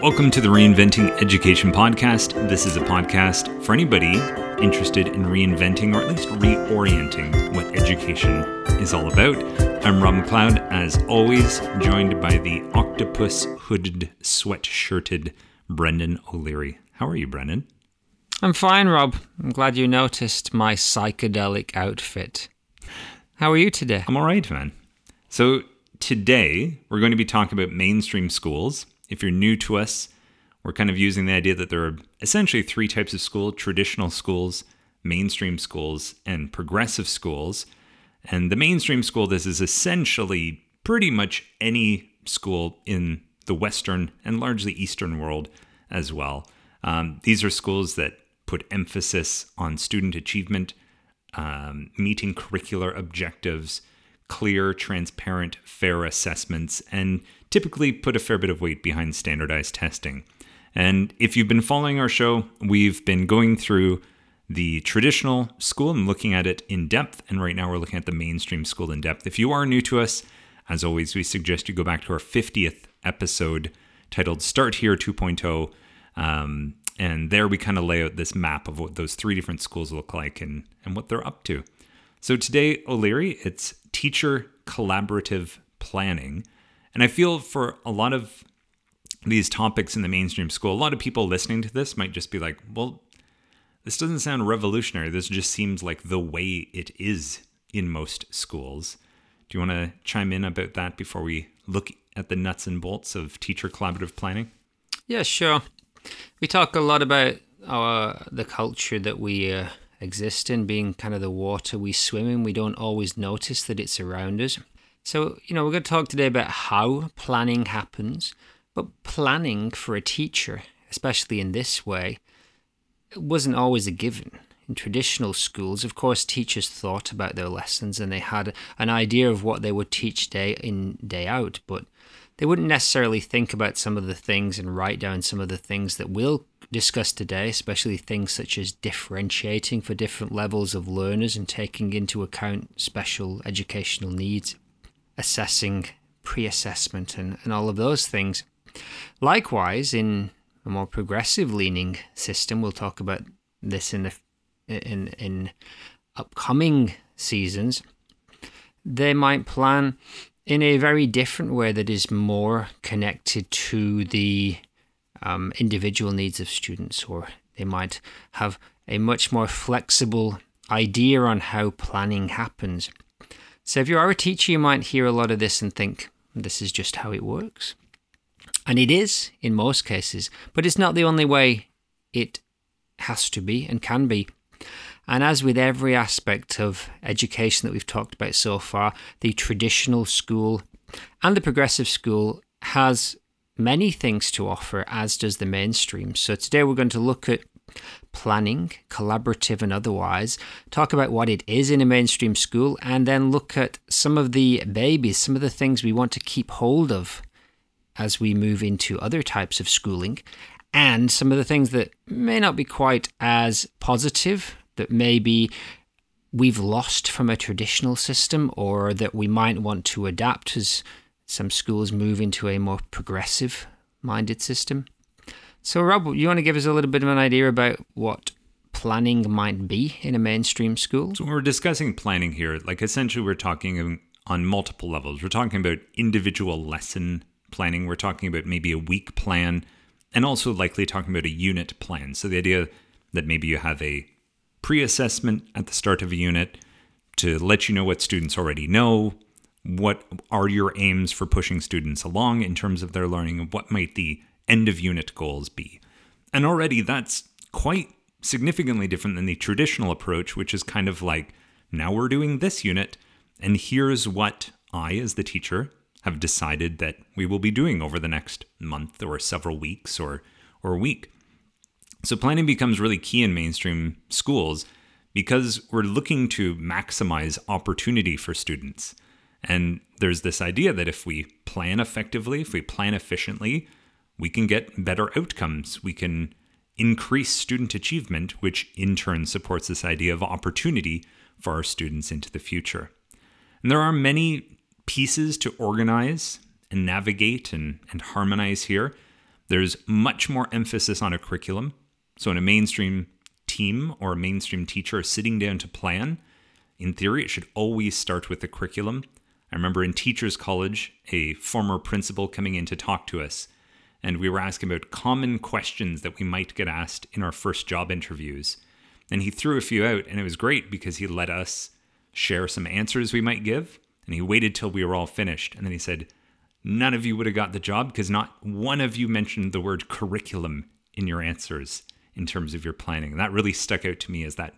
Welcome to the Reinventing Education Podcast. This is a podcast for anybody interested in reinventing or at least reorienting what education is all about. I'm Rob McLeod, as always, joined by the octopus hooded, sweatshirted Brendan O'Leary. How are you, Brendan? I'm fine, Rob. I'm glad you noticed my psychedelic outfit. How are you today? I'm all right, man. So, today we're going to be talking about mainstream schools if you're new to us, we're kind of using the idea that there are essentially three types of school traditional schools, mainstream schools, and progressive schools. And the mainstream school, this is essentially pretty much any school in the Western and largely Eastern world as well. Um, these are schools that put emphasis on student achievement, um, meeting curricular objectives, clear, transparent, fair assessments, and typically put a fair bit of weight behind standardized testing. And if you've been following our show, we've been going through the traditional school and looking at it in depth. And right now we're looking at the mainstream school in depth. If you are new to us, as always, we suggest you go back to our 50th episode titled Start Here 2.0. Um, and there we kind of lay out this map of what those three different schools look like and, and what they're up to. So today, O'Leary, it's teacher collaborative planning. And I feel for a lot of these topics in the mainstream school, a lot of people listening to this might just be like, well, this doesn't sound revolutionary. This just seems like the way it is in most schools. Do you want to chime in about that before we look at the nuts and bolts of teacher collaborative planning? Yeah, sure. We talk a lot about our the culture that we uh, exist in, being kind of the water we swim in. We don't always notice that it's around us. So, you know, we're going to talk today about how planning happens, but planning for a teacher, especially in this way, wasn't always a given. In traditional schools, of course, teachers thought about their lessons and they had an idea of what they would teach day in, day out, but they wouldn't necessarily think about some of the things and write down some of the things that we'll discuss today, especially things such as differentiating for different levels of learners and taking into account special educational needs assessing, pre assessment, and, and all of those things. Likewise, in a more progressive leaning system, we'll talk about this in the in in upcoming seasons. They might plan in a very different way that is more connected to the um, individual needs of students, or they might have a much more flexible idea on how planning happens. So if you are a teacher, you might hear a lot of this and think, this is just how it works. And it is in most cases, but it's not the only way it has to be and can be. And as with every aspect of education that we've talked about so far, the traditional school and the progressive school has many things to offer, as does the mainstream. So today we're going to look at planning, collaborative and otherwise, talk about what it is in a mainstream school, and then look at some of the babies, some of the things we want to keep hold of as we move into other types of schooling, and some of the things that may not be quite as positive, that maybe we've lost from a traditional system, or that we might want to adapt as some schools move into a more progressive minded system. So, Rob, you want to give us a little bit of an idea about what planning might be in a mainstream school? So, when we're discussing planning here, like essentially we're talking on multiple levels. We're talking about individual lesson planning, we're talking about maybe a week plan, and also likely talking about a unit plan. So, the idea that maybe you have a pre assessment at the start of a unit to let you know what students already know. What are your aims for pushing students along in terms of their learning, and what might the end of unit goals be? And already that's quite significantly different than the traditional approach, which is kind of like, now we're doing this unit, and here's what I, as the teacher, have decided that we will be doing over the next month or several weeks or, or a week. So planning becomes really key in mainstream schools because we're looking to maximize opportunity for students. And there's this idea that if we plan effectively, if we plan efficiently, we can get better outcomes. We can increase student achievement, which in turn supports this idea of opportunity for our students into the future. And there are many pieces to organize and navigate and, and harmonize here. There's much more emphasis on a curriculum. So, in a mainstream team or a mainstream teacher sitting down to plan, in theory, it should always start with the curriculum. I remember in Teachers College, a former principal coming in to talk to us, and we were asking about common questions that we might get asked in our first job interviews. And he threw a few out, and it was great because he let us share some answers we might give. And he waited till we were all finished. And then he said, None of you would have got the job because not one of you mentioned the word curriculum in your answers in terms of your planning. And that really stuck out to me as that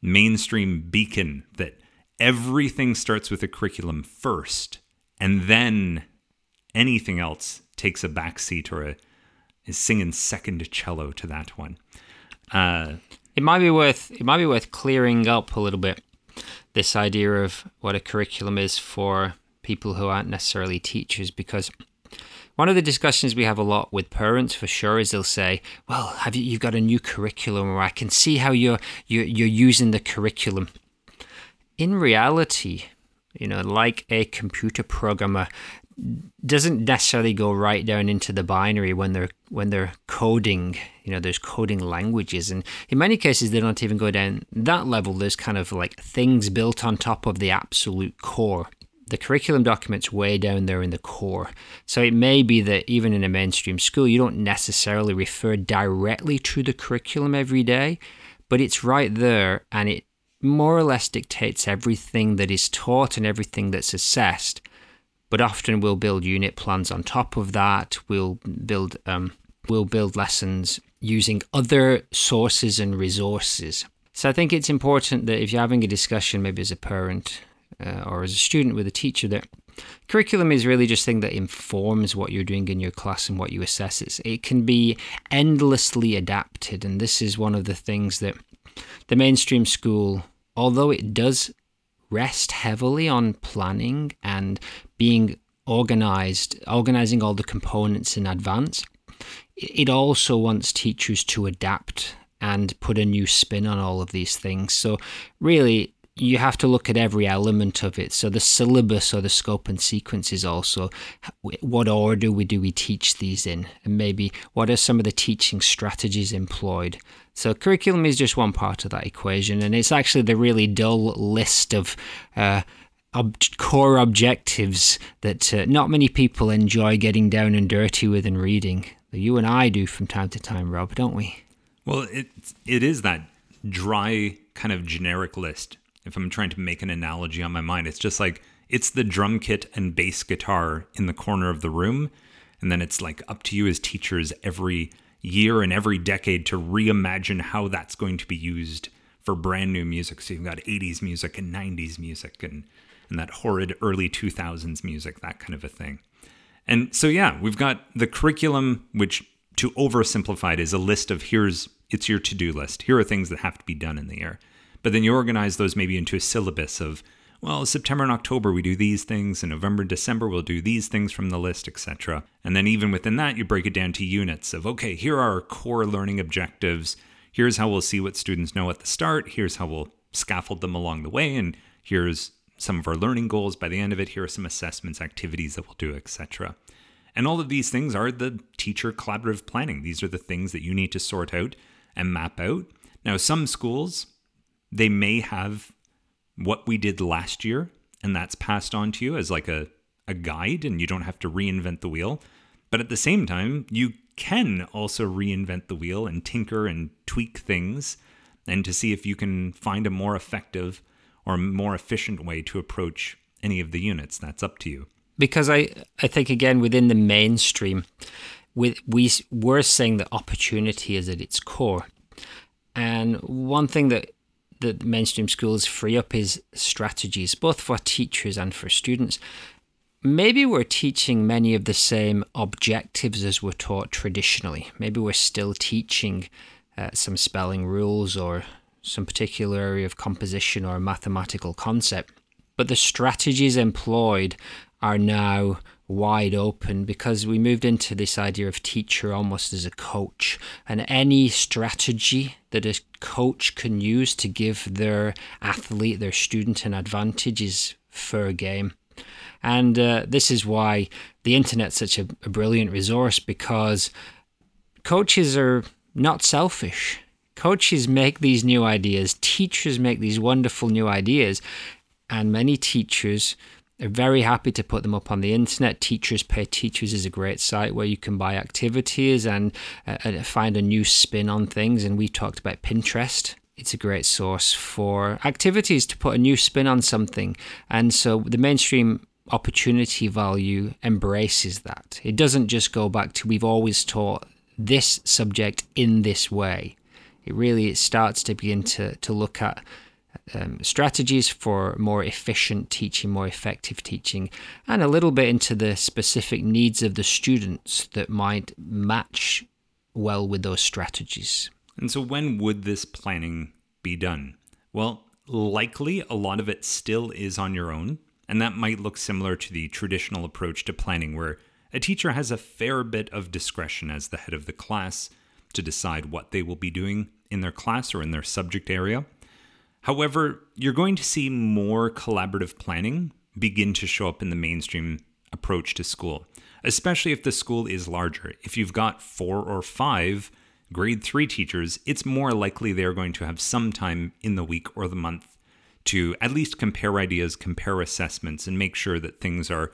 mainstream beacon that everything starts with a curriculum first, and then anything else takes a backseat or a, is singing second cello to that one. Uh, it might be worth it might be worth clearing up a little bit this idea of what a curriculum is for people who aren't necessarily teachers because one of the discussions we have a lot with parents for sure is they'll say, "Well, have you you've got a new curriculum or I can see how you're you're, you're using the curriculum." In reality, you know, like a computer programmer doesn't necessarily go right down into the binary when they're when they're coding you know there's coding languages. And in many cases they don't even go down that level. There's kind of like things built on top of the absolute core. The curriculum document's way down there in the core. So it may be that even in a mainstream school you don't necessarily refer directly to the curriculum every day but it's right there and it more or less dictates everything that is taught and everything that's assessed but often we'll build unit plans on top of that. We'll build um, we'll build lessons using other sources and resources. So I think it's important that if you're having a discussion, maybe as a parent uh, or as a student with a teacher, that curriculum is really just thing that informs what you're doing in your class and what you assess. It's, it can be endlessly adapted, and this is one of the things that the mainstream school, although it does rest heavily on planning and being organized, organizing all the components in advance. It also wants teachers to adapt and put a new spin on all of these things. So, really, you have to look at every element of it. So, the syllabus or the scope and sequence is also what order we do we teach these in, and maybe what are some of the teaching strategies employed. So, curriculum is just one part of that equation, and it's actually the really dull list of. Uh, ob- core objectives that uh, not many people enjoy getting down and dirty with and reading. You and I do from time to time, Rob, don't we? Well, it it is that dry kind of generic list. If I'm trying to make an analogy on my mind, it's just like it's the drum kit and bass guitar in the corner of the room, and then it's like up to you as teachers every year and every decade to reimagine how that's going to be used for brand new music. So you've got 80s music and 90s music and and that horrid early 2000s music, that kind of a thing. And so, yeah, we've got the curriculum, which to oversimplify it is a list of here's it's your to do list. Here are things that have to be done in the year. But then you organize those maybe into a syllabus of, well, September and October we do these things, and November and December we'll do these things from the list, etc. And then even within that, you break it down to units of, okay, here are our core learning objectives. Here's how we'll see what students know at the start. Here's how we'll scaffold them along the way. And here's some of our learning goals. By the end of it, here are some assessments, activities that we'll do, etc. And all of these things are the teacher collaborative planning. These are the things that you need to sort out and map out. Now, some schools, they may have what we did last year, and that's passed on to you as like a, a guide, and you don't have to reinvent the wheel. But at the same time, you can also reinvent the wheel and tinker and tweak things and to see if you can find a more effective or more efficient way to approach any of the units. That's up to you. Because I, I think again within the mainstream, with we we're saying that opportunity is at its core, and one thing that that mainstream schools free up is strategies, both for teachers and for students. Maybe we're teaching many of the same objectives as we're taught traditionally. Maybe we're still teaching uh, some spelling rules or some particular area of composition or a mathematical concept. But the strategies employed are now wide open because we moved into this idea of teacher almost as a coach. And any strategy that a coach can use to give their athlete their student an advantage is fair game. And uh, this is why the internet's such a, a brilliant resource because coaches are not selfish. Coaches make these new ideas, teachers make these wonderful new ideas, and many teachers are very happy to put them up on the internet. Teachers Pay Teachers is a great site where you can buy activities and uh, find a new spin on things. And we talked about Pinterest. It's a great source for activities to put a new spin on something. And so the mainstream opportunity value embraces that. It doesn't just go back to we've always taught this subject in this way. It really it starts to begin to, to look at um, strategies for more efficient teaching, more effective teaching, and a little bit into the specific needs of the students that might match well with those strategies. And so, when would this planning be done? Well, likely a lot of it still is on your own, and that might look similar to the traditional approach to planning, where a teacher has a fair bit of discretion as the head of the class to decide what they will be doing in their class or in their subject area. However, you're going to see more collaborative planning begin to show up in the mainstream approach to school, especially if the school is larger. If you've got four or five grade three teachers, it's more likely they're going to have some time in the week or the month to at least compare ideas, compare assessments, and make sure that things are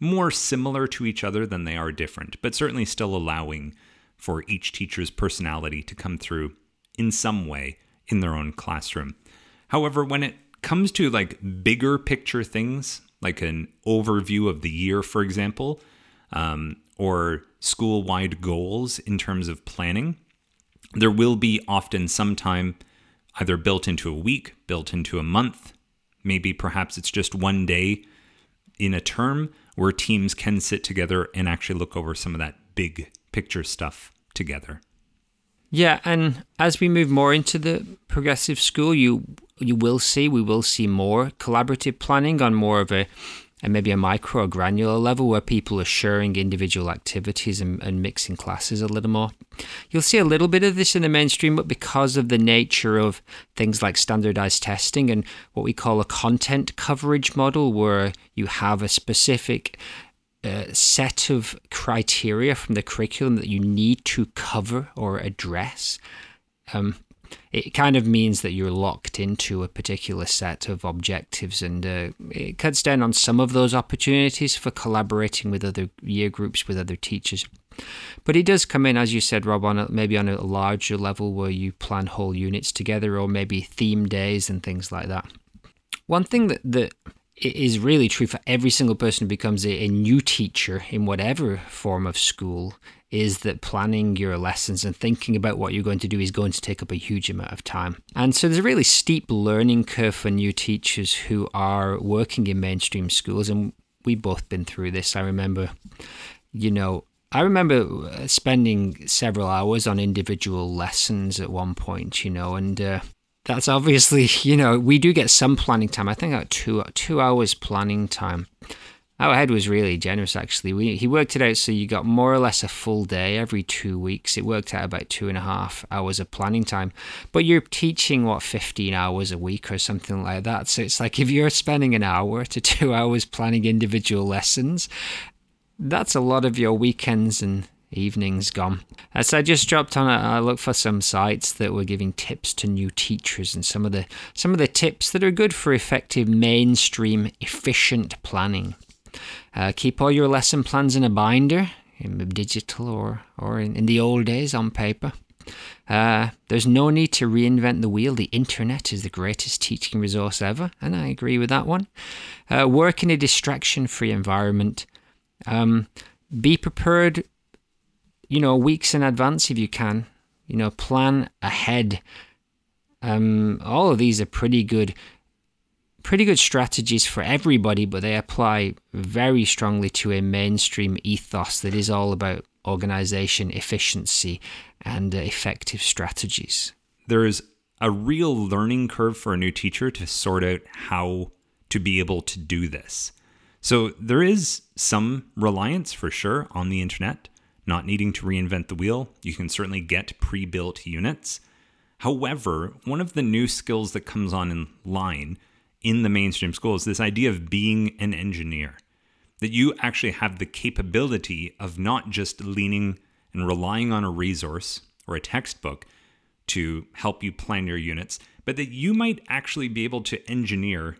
more similar to each other than they are different, but certainly still allowing for each teacher's personality to come through in some way in their own classroom. However, when it comes to like bigger picture things, like an overview of the year, for example, um, or school wide goals in terms of planning, there will be often some time either built into a week, built into a month, maybe perhaps it's just one day in a term where teams can sit together and actually look over some of that big picture stuff together. Yeah, and as we move more into the progressive school, you you will see we will see more collaborative planning on more of a and maybe a micro or granular level where people are sharing individual activities and, and, mixing classes a little more. You'll see a little bit of this in the mainstream, but because of the nature of things like standardized testing and what we call a content coverage model, where you have a specific uh, set of criteria from the curriculum that you need to cover or address. Um, it kind of means that you're locked into a particular set of objectives and uh, it cuts down on some of those opportunities for collaborating with other year groups with other teachers but it does come in as you said rob on a, maybe on a larger level where you plan whole units together or maybe theme days and things like that one thing that, that is really true for every single person who becomes a, a new teacher in whatever form of school is that planning your lessons and thinking about what you're going to do is going to take up a huge amount of time. And so there's a really steep learning curve for new teachers who are working in mainstream schools. And we've both been through this. I remember, you know, I remember uh, spending several hours on individual lessons at one point, you know, and uh, that's obviously, you know, we do get some planning time. I think about two two hours planning time our head was really generous, actually. We, he worked it out so you got more or less a full day every two weeks. It worked out about two and a half hours of planning time. But you're teaching, what, 15 hours a week or something like that. So it's like if you're spending an hour to two hours planning individual lessons, that's a lot of your weekends and evenings gone. As I just dropped on, I looked for some sites that were giving tips to new teachers and some of the some of the tips that are good for effective mainstream efficient planning. Uh, keep all your lesson plans in a binder, in digital or, or in, in the old days on paper. Uh, there's no need to reinvent the wheel. The internet is the greatest teaching resource ever, and I agree with that one. Uh, work in a distraction free environment. Um, be prepared, you know, weeks in advance if you can. You know, plan ahead. Um, all of these are pretty good pretty good strategies for everybody, but they apply very strongly to a mainstream ethos that is all about organization, efficiency, and uh, effective strategies. There is a real learning curve for a new teacher to sort out how to be able to do this. So there is some reliance for sure on the internet, not needing to reinvent the wheel. You can certainly get pre built units. However, one of the new skills that comes on in line in the mainstream schools is this idea of being an engineer, that you actually have the capability of not just leaning and relying on a resource or a textbook to help you plan your units, but that you might actually be able to engineer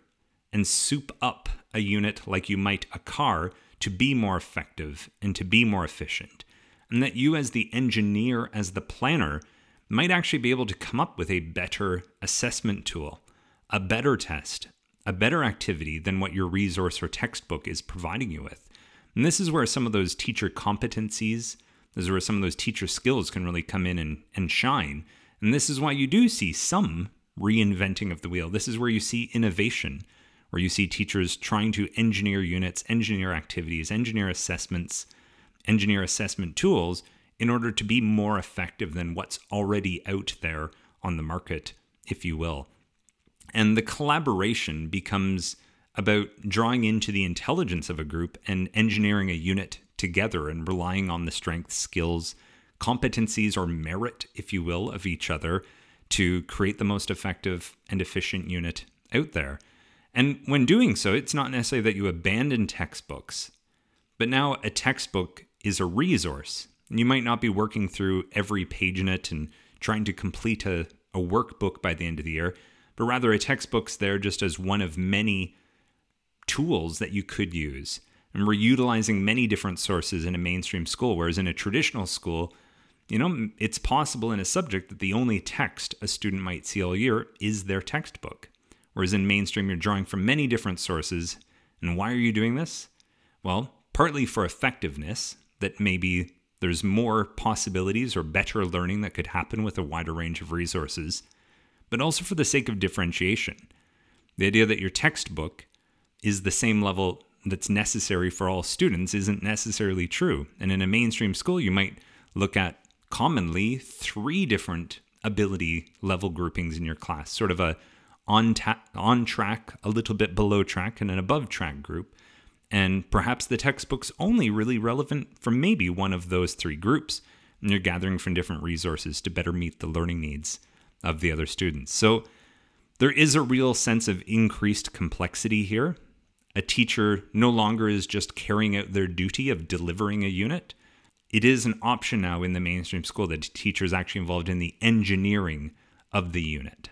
and soup up a unit like you might a car to be more effective and to be more efficient. And that you, as the engineer, as the planner, might actually be able to come up with a better assessment tool, a better test, a better activity than what your resource or textbook is providing you with. And this is where some of those teacher competencies, this is where some of those teacher skills can really come in and, and shine. And this is why you do see some reinventing of the wheel. This is where you see innovation, where you see teachers trying to engineer units, engineer activities, engineer assessments, engineer assessment tools in order to be more effective than what's already out there on the market, if you will. And the collaboration becomes about drawing into the intelligence of a group and engineering a unit together and relying on the strengths, skills, competencies, or merit, if you will, of each other to create the most effective and efficient unit out there. And when doing so, it's not necessarily that you abandon textbooks, but now a textbook is a resource. You might not be working through every page in it and trying to complete a, a workbook by the end of the year, but rather a textbook's there just as one of many tools that you could use. And we're utilizing many different sources in a mainstream school, whereas in a traditional school, you know, it's possible in a subject that the only text a student might see all year is their textbook. Whereas in mainstream, you're drawing from many different sources. And why are you doing this? Well, partly for effectiveness, that maybe there's more possibilities or better learning that could happen with a wider range of resources, but also for the sake of differentiation. The idea that your textbook is the same level that's necessary for all students isn't necessarily true. And in a mainstream school, you might look at commonly three different ability level groupings in your class, sort of a on, ta- on track, a little bit below track, and an above track group. And perhaps the textbook's only really relevant for maybe one of those three groups. And you're gathering from different resources to better meet the learning needs of the other students. So there is a real sense of increased complexity here a teacher no longer is just carrying out their duty of delivering a unit. It is an option now in the mainstream school that teachers actually involved in the engineering of the unit.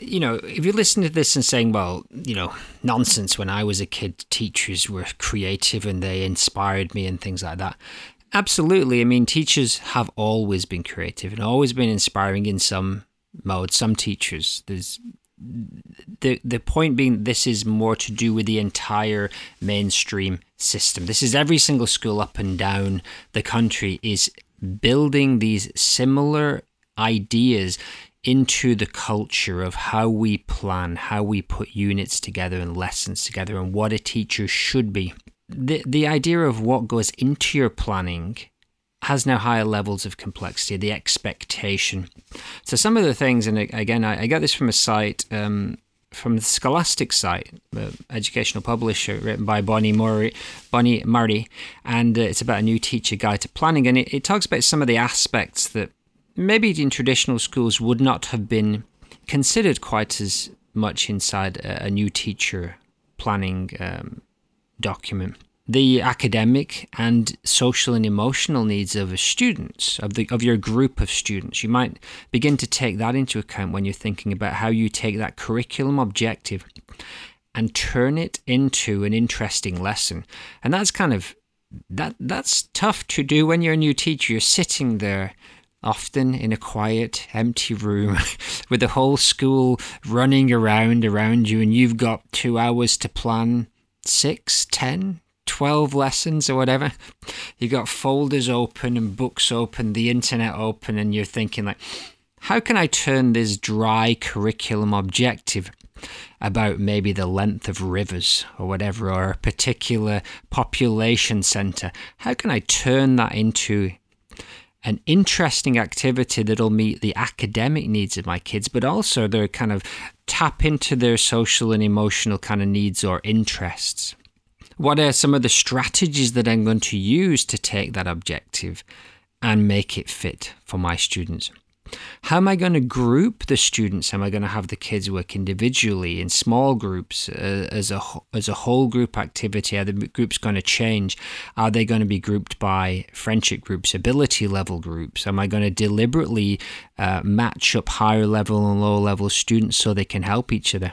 You know, if you listen to this and saying, well, you know, nonsense, when I was a kid, teachers were creative and they inspired me and things like that. Absolutely. I mean, teachers have always been creative and always been inspiring in some mode. Some teachers, there's the the point being this is more to do with the entire mainstream system. This is every single school up and down the country is building these similar ideas into the culture of how we plan, how we put units together and lessons together and what a teacher should be. The the idea of what goes into your planning has now higher levels of complexity, the expectation. So some of the things, and again, I, I got this from a site, um, from the Scholastic site, the educational publisher written by Bonnie Murray, Bonnie Murray, and uh, it's about a new teacher guide to planning, and it, it talks about some of the aspects that maybe in traditional schools would not have been considered quite as much inside a, a new teacher planning um, document the academic and social and emotional needs of a student, of the of your group of students. You might begin to take that into account when you're thinking about how you take that curriculum objective and turn it into an interesting lesson. And that's kind of that that's tough to do when you're a new teacher. You're sitting there often in a quiet, empty room with the whole school running around around you, and you've got two hours to plan six, ten, twelve lessons or whatever. You've got folders open and books open, the internet open, and you're thinking, like, how can I turn this dry curriculum objective about maybe the length of rivers or whatever, or a particular population center? How can I turn that into an interesting activity that'll meet the academic needs of my kids, but also their kind of tap into their social and emotional kind of needs or interests? What are some of the strategies that I'm going to use to take that objective and make it fit for my students? How am I going to group the students? Am I going to have the kids work individually in small groups uh, as a as a whole group activity? Are the groups going to change? Are they going to be grouped by friendship groups, ability level groups? Am I going to deliberately uh, match up higher level and lower level students so they can help each other?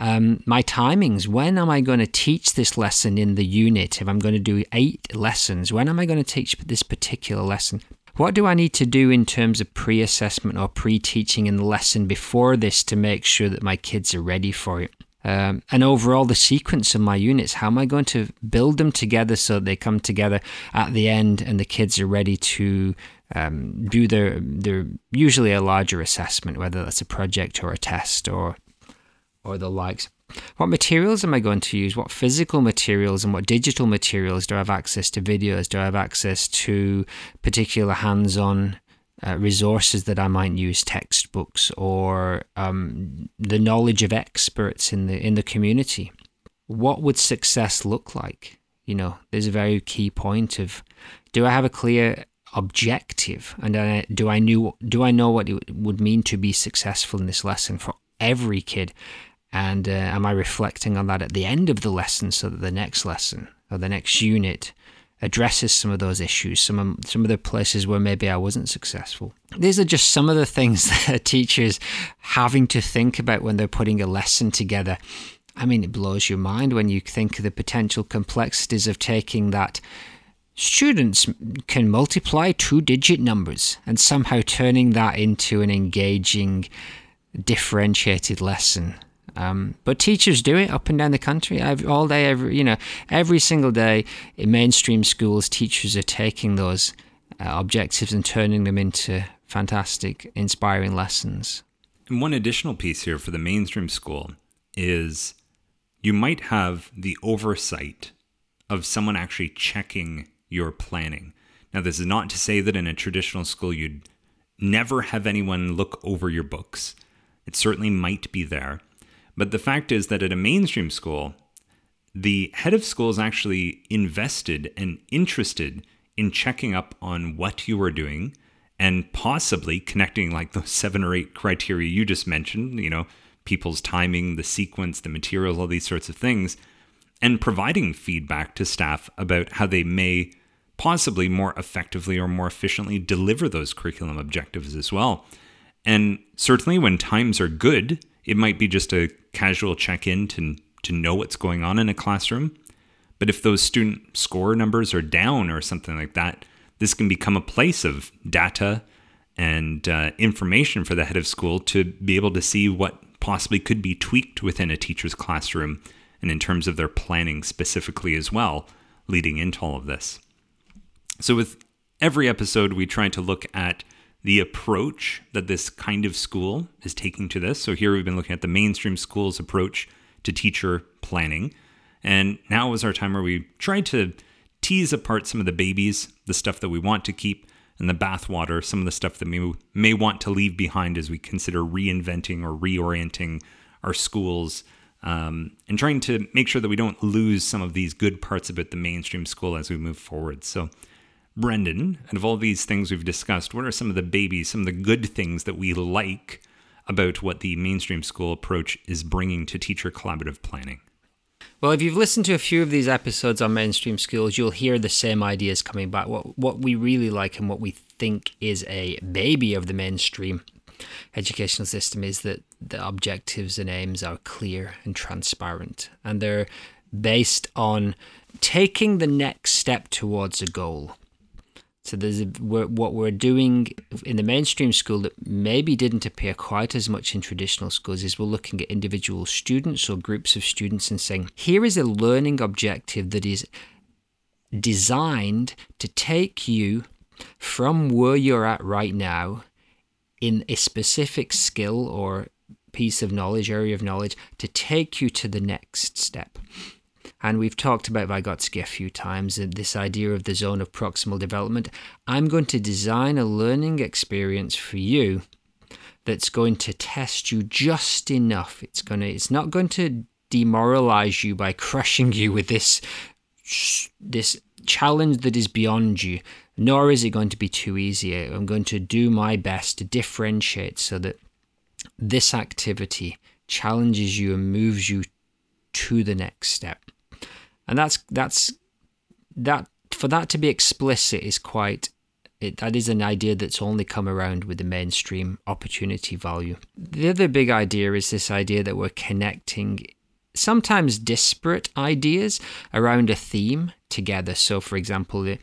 Um, my timings. When am I going to teach this lesson in the unit? If I'm going to do eight lessons, when am I going to teach this particular lesson? What do I need to do in terms of pre assessment or pre teaching in the lesson before this to make sure that my kids are ready for it? Um, and overall, the sequence of my units, how am I going to build them together so they come together at the end and the kids are ready to um, do their, their usually a larger assessment, whether that's a project or a test or, or the likes? What materials am I going to use? What physical materials and what digital materials do I have access to videos? Do I have access to particular hands on uh, resources that I might use, textbooks or um, the knowledge of experts in the in the community? What would success look like? You know, there's a very key point of do I have a clear objective and do I knew do I know what it would mean to be successful in this lesson for every kid and uh, am I reflecting on that at the end of the lesson so that the next lesson or the next unit addresses some of those issues, some of, some of the places where maybe I wasn't successful? These are just some of the things that teachers having to think about when they're putting a lesson together. I mean, it blows your mind when you think of the potential complexities of taking that students can multiply two digit numbers and somehow turning that into an engaging, differentiated lesson. Um, but teachers do it up and down the country all day, every you know, every single day in mainstream schools. Teachers are taking those uh, objectives and turning them into fantastic, inspiring lessons. And one additional piece here for the mainstream school is you might have the oversight of someone actually checking your planning. Now, this is not to say that in a traditional school you'd never have anyone look over your books. It certainly might be there. But the fact is that at a mainstream school, the head of school is actually invested and interested in checking up on what you are doing and possibly connecting like those seven or eight criteria you just mentioned, you know, people's timing, the sequence, the materials, all these sorts of things, and providing feedback to staff about how they may possibly more effectively or more efficiently deliver those curriculum objectives as well. And certainly when times are good, it might be just a casual check in to, to know what's going on in a classroom. But if those student score numbers are down or something like that, this can become a place of data and uh, information for the head of school to be able to see what possibly could be tweaked within a teacher's classroom and in terms of their planning specifically as well, leading into all of this. So, with every episode, we try to look at the approach that this kind of school is taking to this. So here we've been looking at the mainstream school's approach to teacher planning. And now is our time where we try to tease apart some of the babies, the stuff that we want to keep, and the bathwater, some of the stuff that we may want to leave behind as we consider reinventing or reorienting our schools um, and trying to make sure that we don't lose some of these good parts about the mainstream school as we move forward. So Brendan, and of all these things we've discussed, what are some of the babies, some of the good things that we like about what the mainstream school approach is bringing to teacher collaborative planning? Well, if you've listened to a few of these episodes on mainstream schools, you'll hear the same ideas coming back. What what we really like and what we think is a baby of the mainstream educational system is that the objectives and aims are clear and transparent, and they're based on taking the next step towards a goal. So there's a, what we're doing in the mainstream school that maybe didn't appear quite as much in traditional schools is we're looking at individual students or groups of students and saying, here is a learning objective that is designed to take you from where you're at right now in a specific skill or piece of knowledge, area of knowledge, to take you to the next step. And we've talked about Vygotsky a few times, and this idea of the zone of proximal development. I'm going to design a learning experience for you that's going to test you just enough. It's going to it's not going to demoralize you by crushing you with this this challenge that is beyond you. nor is it going to be too easy. I'm going to do my best to differentiate so that this activity challenges you and moves you to the next step. And that's that's that for that to be explicit is quite it, that is an idea that's only come around with the mainstream opportunity value. The other big idea is this idea that we're connecting sometimes disparate ideas around a theme together. So, for example, the,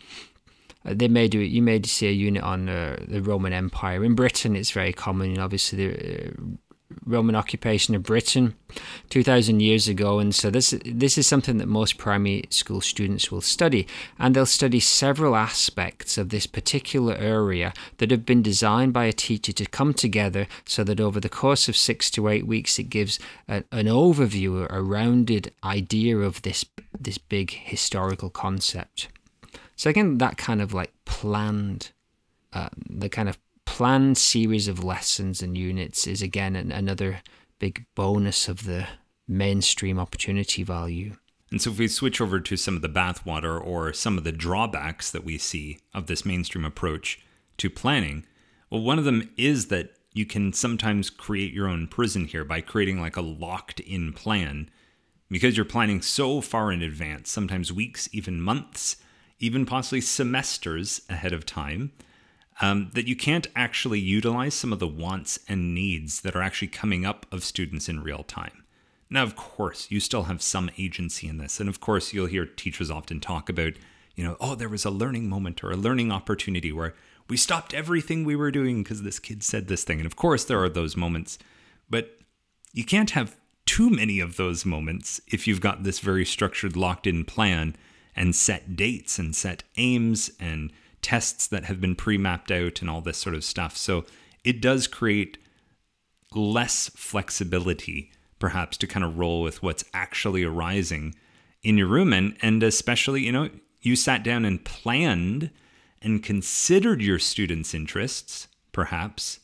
they may do you may see a unit on uh, the Roman Empire in Britain. It's very common, and obviously, the uh, Roman occupation of Britain 2000 years ago and so this this is something that most primary school students will study and they'll study several aspects of this particular area that have been designed by a teacher to come together so that over the course of 6 to 8 weeks it gives a, an overview or a rounded idea of this this big historical concept. So again that kind of like planned uh, the kind of planned series of lessons and units is again an, another big bonus of the mainstream opportunity value. And so, if we switch over to some of the bathwater or some of the drawbacks that we see of this mainstream approach to planning, well, one of them is that you can sometimes create your own prison here by creating like a locked in plan because you're planning so far in advance, sometimes weeks, even months, even possibly semesters ahead of time um, that you can't actually utilize some of the wants and needs that are actually coming up of students in real time. Now, of course, you still have some agency in this. And of course, you'll hear teachers often talk about, you know, oh, there was a learning moment or a learning opportunity where we stopped everything we were doing because this kid said this thing. And of course, there are those moments. But you can't have too many of those moments if you've got this very structured, locked in plan and set dates and set aims and tests that have been pre mapped out and all this sort of stuff. So it does create less flexibility, perhaps, to kind of roll with what's actually arising in your room. And, and especially, you know, you sat down and planned and considered your students' interests, perhaps,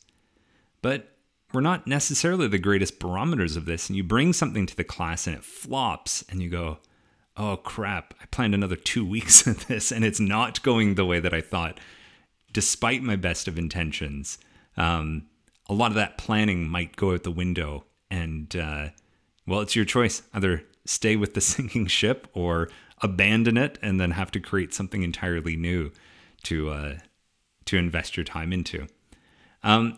but we're not necessarily the greatest barometers of this. And you bring something to the class and it flops, and you go, oh crap, I planned another two weeks of this and it's not going the way that I thought, despite my best of intentions. Um, a lot of that planning might go out the window. And, uh, well, it's your choice. Either stay with the sinking ship or abandon it and then have to create something entirely new to, uh, to invest your time into. Um,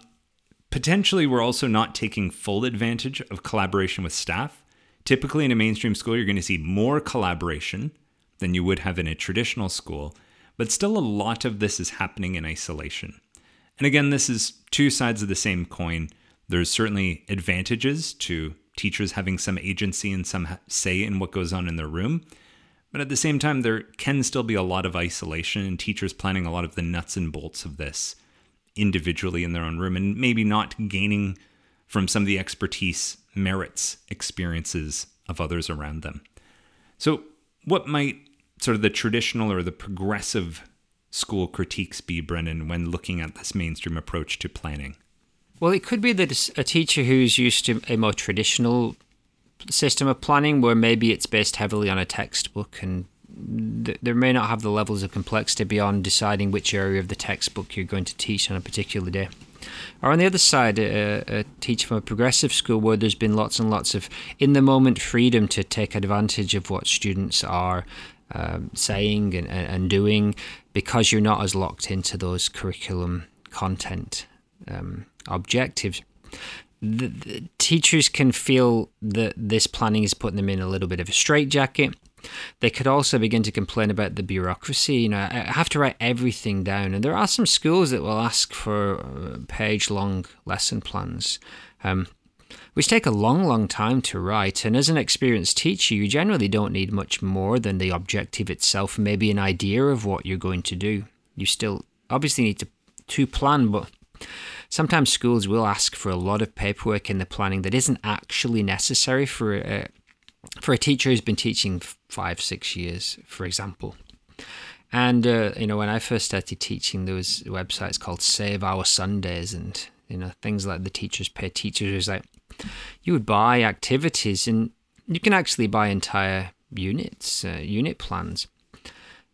potentially, we're also not taking full advantage of collaboration with staff. Typically, in a mainstream school, you're going to see more collaboration than you would have in a traditional school, but still a lot of this is happening in isolation. And again, this is two sides of the same coin. There's certainly advantages to teachers having some agency and some say in what goes on in their room. But at the same time, there can still be a lot of isolation and teachers planning a lot of the nuts and bolts of this individually in their own room and maybe not gaining from some of the expertise, merits, experiences of others around them. So, what might sort of the traditional or the progressive school critiques be, Brendan, when looking at this mainstream approach to planning? Well, it could be that a teacher who's used to a more traditional system of planning, where maybe it's based heavily on a textbook and th- there may not have the levels of complexity beyond deciding which area of the textbook you're going to teach on a particular day. Or on the other side, a, a teacher from a progressive school where there's been lots and lots of in the moment freedom to take advantage of what students are um, saying and, and, doing because you're not as locked into those curriculum content um, objectives. The, the, teachers can feel that this planning is putting them in a little bit of a straitjacket they could also begin to complain about the bureaucracy. You know, I have to write everything down, and there are some schools that will ask for uh, page-long lesson plans. Um, which take a long, long time to write. And as an experienced teacher, you generally don't need much more than the objective itself, maybe an idea of what you're going to do. You still obviously need to, to plan, but sometimes schools will ask for a lot of paperwork in the planning that isn't actually necessary for a, for a teacher who's been teaching five, six years, for example. And uh, you know, when I first started teaching, there was websites called Save Our Sundays, and you know, things like the Teachers Pay Teachers. was like you would buy activities, and you can actually buy entire units, uh, unit plans.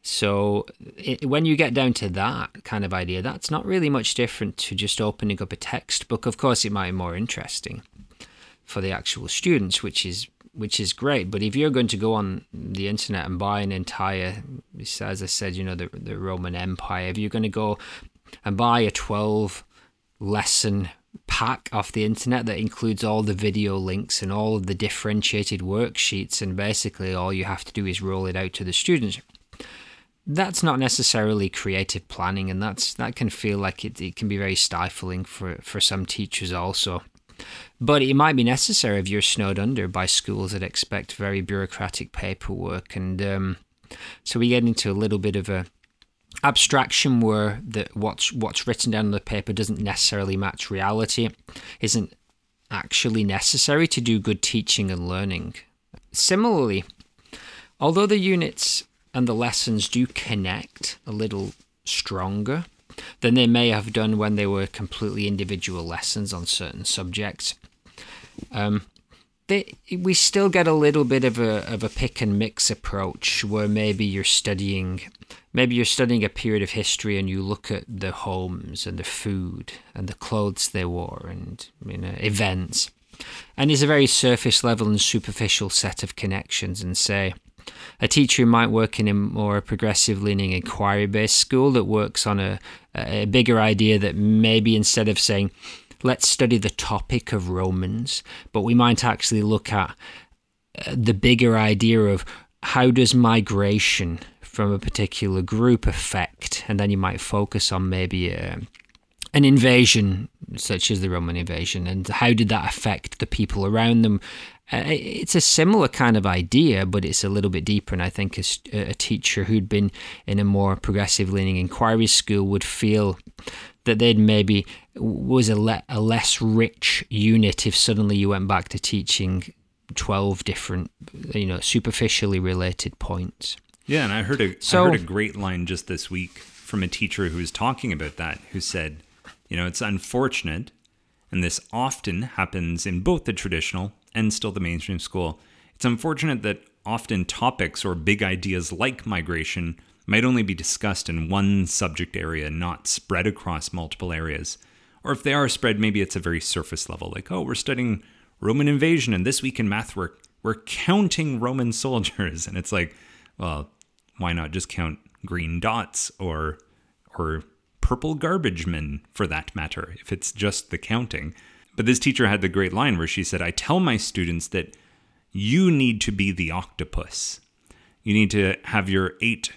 So it, when you get down to that kind of idea, that's not really much different to just opening up a textbook. Of course, it might be more interesting for the actual students, which is which is great. But if you're going to go on the internet and buy an entire, as I said, you know, the the Roman Empire, if you're going to go and buy a 12 lesson pack off the internet that includes all the video links and all of the differentiated worksheets, and basically all you have to do is roll it out to the students. That's not necessarily creative planning, and that's that can feel like it, it can be very stifling for, for some teachers also. But it might be necessary if you're snowed under by schools that expect very bureaucratic paperwork, and um, so we get into a little bit of a abstraction where that what's what's written down on the paper doesn't necessarily match reality isn't actually necessary to do good teaching and learning. Similarly, although the units and the lessons do connect a little stronger than they may have done when they were completely individual lessons on certain subjects, um, they, we still get a little bit of a of a pick and mix approach where maybe you're studying maybe you're studying a period of history and you look at the homes and the food and the clothes they wore and you know, events. And it's a very surface level and superficial set of connections and say a teacher who might work in a more progressive leaning inquiry based school that works on a, a bigger idea that maybe instead of saying let's study the topic of Romans, but we might actually look at uh, the bigger idea of how does migration from a particular group affect, and then you might focus on maybe a, uh, an invasion such as the Roman invasion, and how did that affect the people around them? It's a similar kind of idea, but it's a little bit deeper. And I think a, a teacher who'd been in a more progressive leaning inquiry school would feel that they'd maybe was a, le- a less rich unit if suddenly you went back to teaching 12 different you know superficially related points yeah and i heard a so, I heard a great line just this week from a teacher who was talking about that who said you know it's unfortunate and this often happens in both the traditional and still the mainstream school it's unfortunate that often topics or big ideas like migration might only be discussed in one subject area, not spread across multiple areas. Or if they are spread, maybe it's a very surface level, like, oh, we're studying Roman invasion, and this week in math we're, we're counting Roman soldiers. And it's like, well, why not just count green dots or or purple garbage men for that matter, if it's just the counting. But this teacher had the great line where she said, I tell my students that you need to be the octopus. You need to have your eight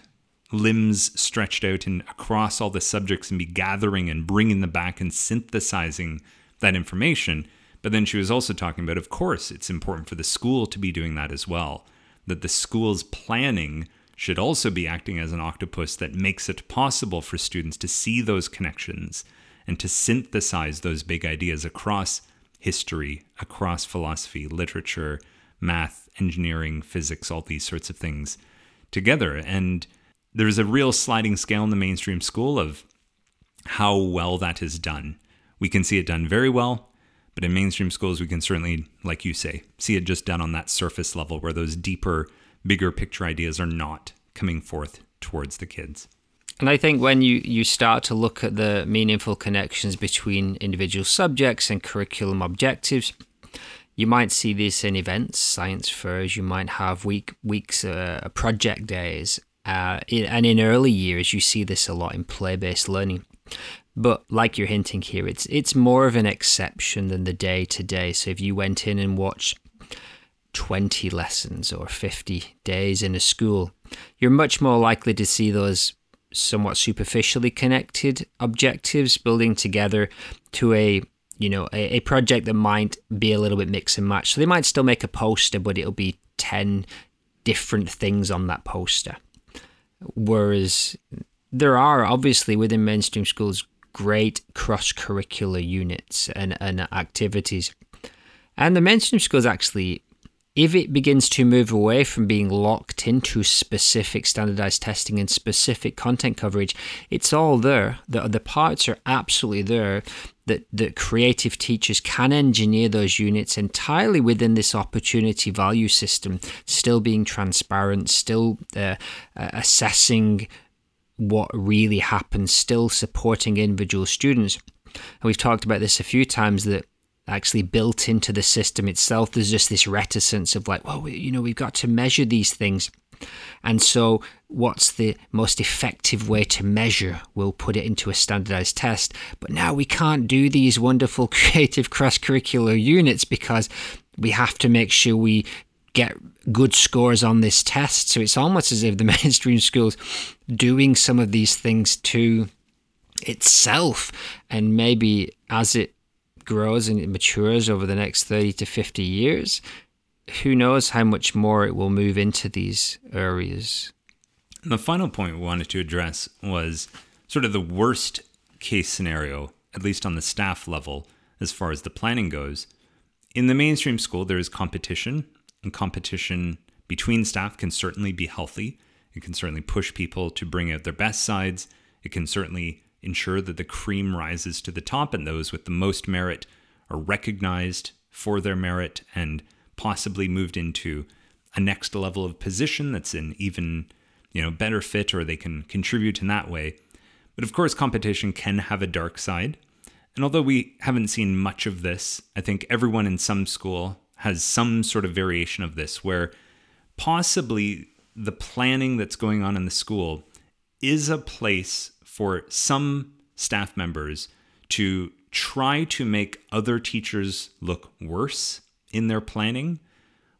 limbs stretched out and across all the subjects and be gathering and bringing them back and synthesizing that information. But then she was also talking about, of course, it's important for the school to be doing that as well. That the school's planning should also be acting as an octopus that makes it possible for students to see those connections and to synthesize those big ideas across history, across philosophy, literature, math, engineering, physics, all these sorts of things together. And there's a real sliding scale in the mainstream school of how well that is done. We can see it done very well, but in mainstream schools, we can certainly, like you say, see it just done on that surface level where those deeper, bigger picture ideas are not coming forth towards the kids. And I think when you, you start to look at the meaningful connections between individual subjects and curriculum objectives, you might see this in events, science fairs. You might have week weeks, uh, project days, uh, and in early years, you see this a lot in play-based learning. But like you're hinting here, it's it's more of an exception than the day to day. So if you went in and watched 20 lessons or 50 days in a school, you're much more likely to see those somewhat superficially connected objectives building together to a you know a, a project that might be a little bit mix and match. So they might still make a poster, but it'll be 10 different things on that poster. Whereas there are obviously within mainstream schools great cross curricular units and, and activities. And the mainstream schools actually, if it begins to move away from being locked into specific standardized testing and specific content coverage, it's all there. The, the parts are absolutely there. that, that creative teachers can engineer those units entirely within this opportunity value system, still being transparent, still uh, uh, assessing what really happens, still supporting individual students. And we've talked about this a few times that actually built into the system itself, there's just this reticence of like, well, you know, we've got to measure these things. And so, what's the most effective way to measure? We'll put it into a standardized test. But now we can't do these wonderful creative cross curricular units because we have to make sure we get good scores on this test. So, it's almost as if the mainstream schools doing some of these things to itself. And maybe as it grows and it matures over the next 30 to 50 years, who knows how much more it will move into these areas. And the final point we wanted to address was sort of the worst case scenario, at least on the staff level, as far as the planning goes. In the mainstream school, there is competition, and competition between staff can certainly be healthy. It can certainly push people to bring out their best sides. It can certainly ensure that the cream rises to the top and those with the most merit are recognized for their merit and possibly moved into a next level of position that's an even you know better fit or they can contribute in that way. But of course competition can have a dark side. And although we haven't seen much of this i think everyone in some school has some sort of variation of this where possibly the planning that's going on in the school is a place for some staff members to try to make other teachers look worse in their planning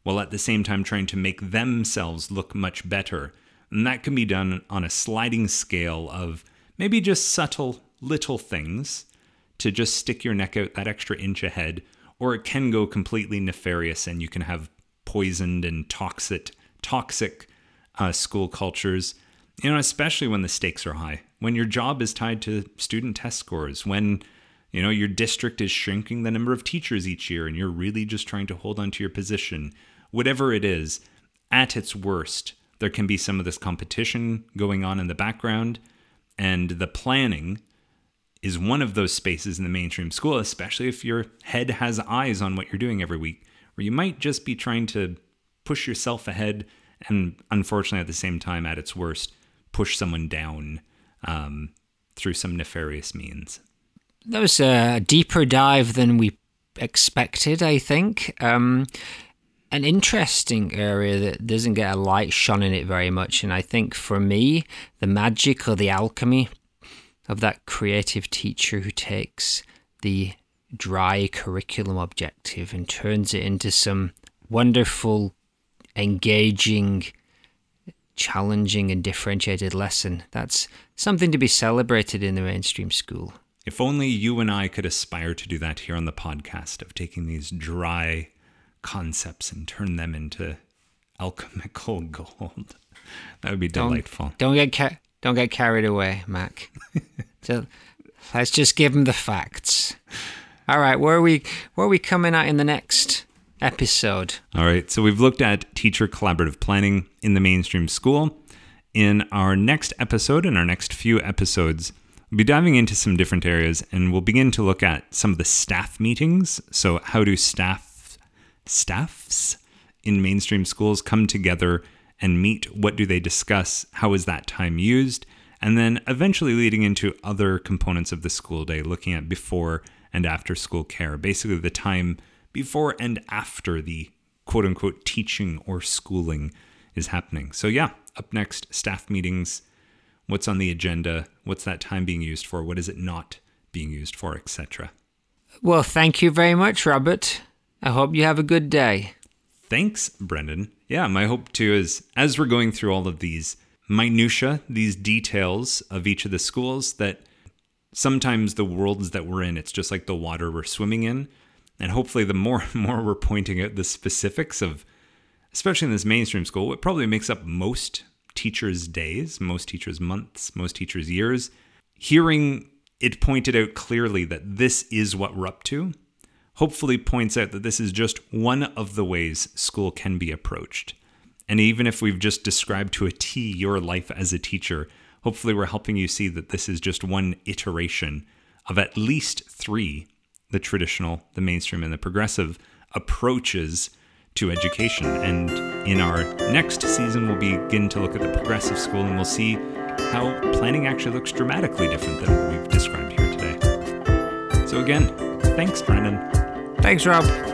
while at the same time trying to make themselves look much better. And that can be done on a sliding scale of maybe just subtle little things to just stick your neck out that extra inch ahead, or it can go completely nefarious and you can have poisoned and toxic toxic uh, school cultures you know, especially when the stakes are high, when your job is tied to student test scores, when you know your district is shrinking the number of teachers each year and you're really just trying to hold on to your position, whatever it is, at its worst, there can be some of this competition going on in the background. And the planning is one of those spaces in the mainstream school, especially if your head has eyes on what you're doing every week, where you might just be trying to push yourself ahead and unfortunately at the same time at its worst push someone down um, through some nefarious means. That was a deeper dive than we expected, I think. Um, an interesting area that doesn't get a light shone in it very much. And I think for me, the magic or the alchemy of that creative teacher who takes the dry curriculum objective and turns it into some wonderful, engaging, challenging and differentiated lesson. That's something to be celebrated in the mainstream school. If only you and I could aspire to do that here on the podcast of taking these dry concepts and turn them into alchemical gold. That would be delightful. Don't, don't get ca- don't get carried away, Mac. so let's just give them the facts. All right, where are we where are we coming at in the next episode. All right. So we've looked at teacher collaborative planning in the mainstream school. In our next episode, in our next few episodes, we'll be diving into some different areas and we'll begin to look at some of the staff meetings. So, how do staff staffs in mainstream schools come together and meet? What do they discuss? How is that time used? And then eventually leading into other components of the school day, looking at before and after school care, basically the time before and after the quote unquote teaching or schooling is happening. So, yeah, up next, staff meetings. What's on the agenda? What's that time being used for? What is it not being used for, etc. Well, thank you very much, Robert. I hope you have a good day. Thanks, Brendan. Yeah, my hope too is as we're going through all of these minutia, these details of each of the schools, that sometimes the worlds that we're in, it's just like the water we're swimming in. And hopefully, the more and more we're pointing at the specifics of, especially in this mainstream school, it probably makes up most teachers' days, most teachers' months, most teachers' years, hearing it pointed out clearly that this is what we're up to, hopefully points out that this is just one of the ways school can be approached. And even if we've just described to a T your life as a teacher, hopefully we're helping you see that this is just one iteration of at least three the traditional, the mainstream, and the progressive approaches to education. And in our next season, we'll begin to look at the progressive school and we'll see how planning actually looks dramatically different than what we've described here today. So, again, thanks, Brendan. Thanks, Rob.